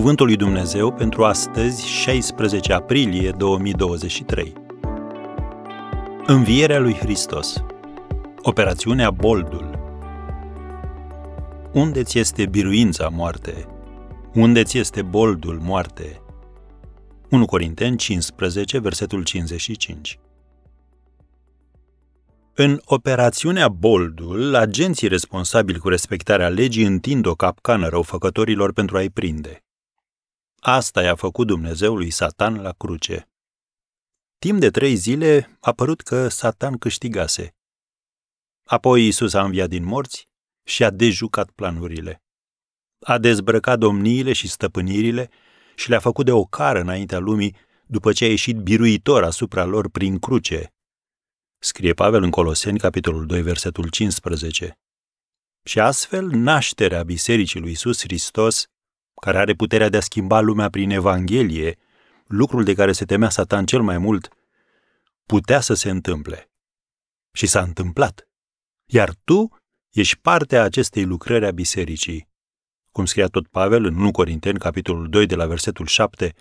Cuvântul lui Dumnezeu pentru astăzi, 16 aprilie 2023. Învierea lui Hristos. Operațiunea Boldul. Unde ți este biruința, moarte? Unde ți este boldul, moarte? 1 Corinteni 15, versetul 55. În operațiunea Boldul, agenții responsabili cu respectarea legii întind o capcană răufăcătorilor pentru a-i prinde. Asta i-a făcut Dumnezeu lui Satan la cruce. Timp de trei zile a părut că Satan câștigase. Apoi Isus a înviat din morți și a dejucat planurile. A dezbrăcat domniile și stăpânirile și le-a făcut de o cară înaintea lumii după ce a ieșit biruitor asupra lor prin cruce. Scrie Pavel în Coloseni, capitolul 2, versetul 15. Și astfel, nașterea Bisericii lui Isus Hristos care are puterea de a schimba lumea prin Evanghelie, lucrul de care se temea Satan cel mai mult, putea să se întâmple. Și s-a întâmplat. Iar tu ești parte a acestei lucrări a bisericii. Cum scria tot Pavel în 1 Corinteni, capitolul 2, de la versetul 7,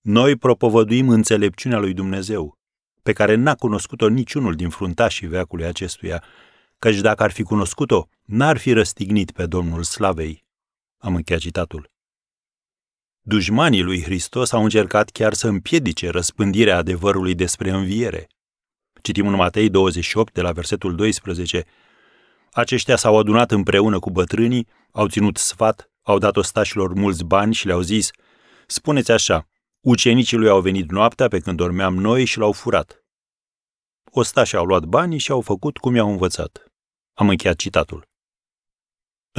noi propovăduim înțelepciunea lui Dumnezeu, pe care n-a cunoscut-o niciunul din fruntașii veacului acestuia, căci dacă ar fi cunoscut-o, n-ar fi răstignit pe Domnul Slavei. Am încheiat citatul. Dușmanii lui Hristos au încercat chiar să împiedice răspândirea adevărului despre înviere. Citim în Matei 28, de la versetul 12. Aceștia s-au adunat împreună cu bătrânii, au ținut sfat, au dat ostașilor mulți bani și le-au zis, spuneți așa, ucenicii lui au venit noaptea pe când dormeam noi și l-au furat. Ostașii au luat banii și au făcut cum i-au învățat. Am încheiat citatul.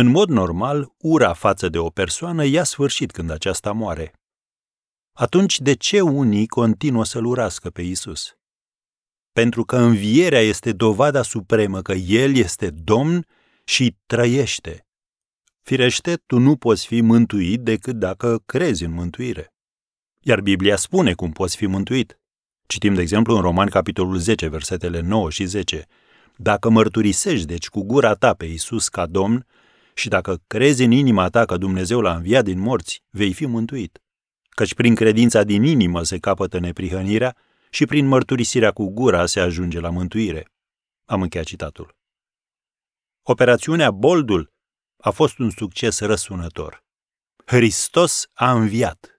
În mod normal, ura față de o persoană ia sfârșit când aceasta moare. Atunci, de ce unii continuă să-L urască pe Isus? Pentru că învierea este dovada supremă că El este Domn și trăiește. Firește, tu nu poți fi mântuit decât dacă crezi în mântuire. Iar Biblia spune cum poți fi mântuit. Citim, de exemplu, în Roman, capitolul 10, versetele 9 și 10. Dacă mărturisești, deci, cu gura ta pe Isus ca Domn și dacă crezi în inima ta că Dumnezeu l-a înviat din morți, vei fi mântuit. Căci prin credința din inimă se capătă neprihănirea și prin mărturisirea cu gura se ajunge la mântuire. Am încheiat citatul. Operațiunea Boldul a fost un succes răsunător. Hristos a înviat.